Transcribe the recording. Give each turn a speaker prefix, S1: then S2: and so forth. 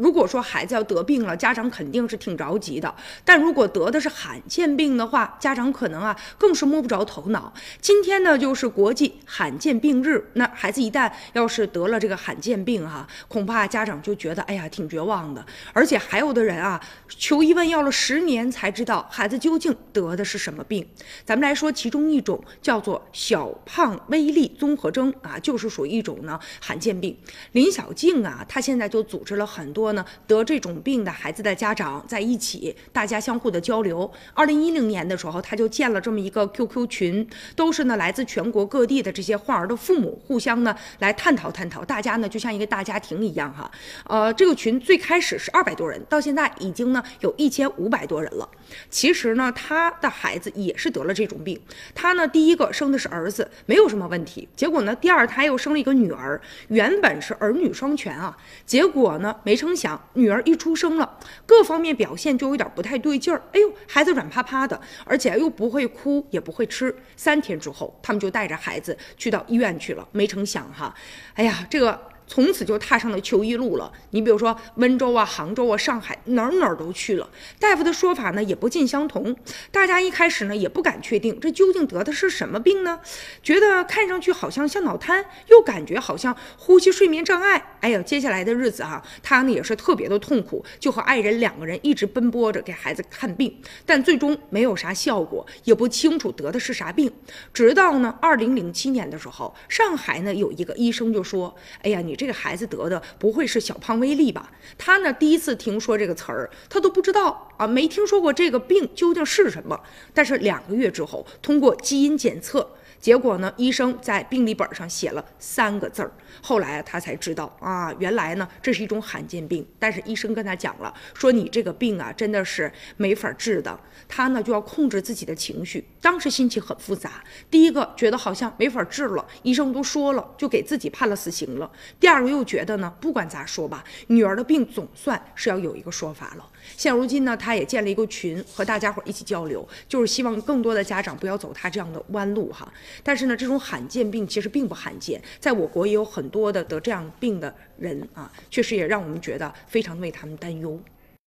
S1: 如果说孩子要得病了，家长肯定是挺着急的。但如果得的是罕见病的话，家长可能啊更是摸不着头脑。今天呢就是国际罕见病日，那孩子一旦要是得了这个罕见病哈，恐怕家长就觉得哎呀挺绝望的。而且还有的人啊求医问药了十年才知道孩子究竟得的是什么病。咱们来说其中一种叫做小胖微粒综合征啊，就是属于一种呢罕见病。林小静啊，她现在就组织了很多。说呢，得这种病的孩子的家长在一起，大家相互的交流。二零一零年的时候，他就建了这么一个 QQ 群，都是呢来自全国各地的这些患儿的父母，互相呢来探讨探讨。大家呢就像一个大家庭一样哈。呃，这个群最开始是二百多人，到现在已经呢有一千五百多人了。其实呢，他的孩子也是得了这种病。他呢第一个生的是儿子，没有什么问题。结果呢第二胎又生了一个女儿，原本是儿女双全啊。结果呢没成。想女儿一出生了，各方面表现就有点不太对劲儿。哎呦，孩子软趴趴的，而且又不会哭，也不会吃。三天之后，他们就带着孩子去到医院去了。没成想哈，哎呀，这个。从此就踏上了求医路了。你比如说温州啊、杭州啊、上海哪哪都去了，大夫的说法呢也不尽相同。大家一开始呢也不敢确定这究竟得的是什么病呢？觉得看上去好像像脑瘫，又感觉好像呼吸睡眠障碍。哎呀，接下来的日子哈，他呢也是特别的痛苦，就和爱人两个人一直奔波着给孩子看病，但最终没有啥效果，也不清楚得的是啥病。直到呢二零零七年的时候，上海呢有一个医生就说：“哎呀，你。”这这个孩子得的不会是小胖威力吧？他呢第一次听说这个词儿，他都不知道啊，没听说过这个病究竟是什么。但是两个月之后，通过基因检测。结果呢？医生在病历本上写了三个字儿。后来他才知道啊，原来呢这是一种罕见病。但是医生跟他讲了，说你这个病啊真的是没法治的。他呢就要控制自己的情绪。当时心情很复杂。第一个觉得好像没法治了，医生都说了，就给自己判了死刑了。第二个又觉得呢，不管咋说吧，女儿的病总算是要有一个说法了。现如今呢，他也建了一个群，和大家伙一起交流，就是希望更多的家长不要走他这样的弯路哈。但是呢，这种罕见病其实并不罕见，在我国也有很多的得这样病的人啊，确实也让我们觉得非常为他们担忧。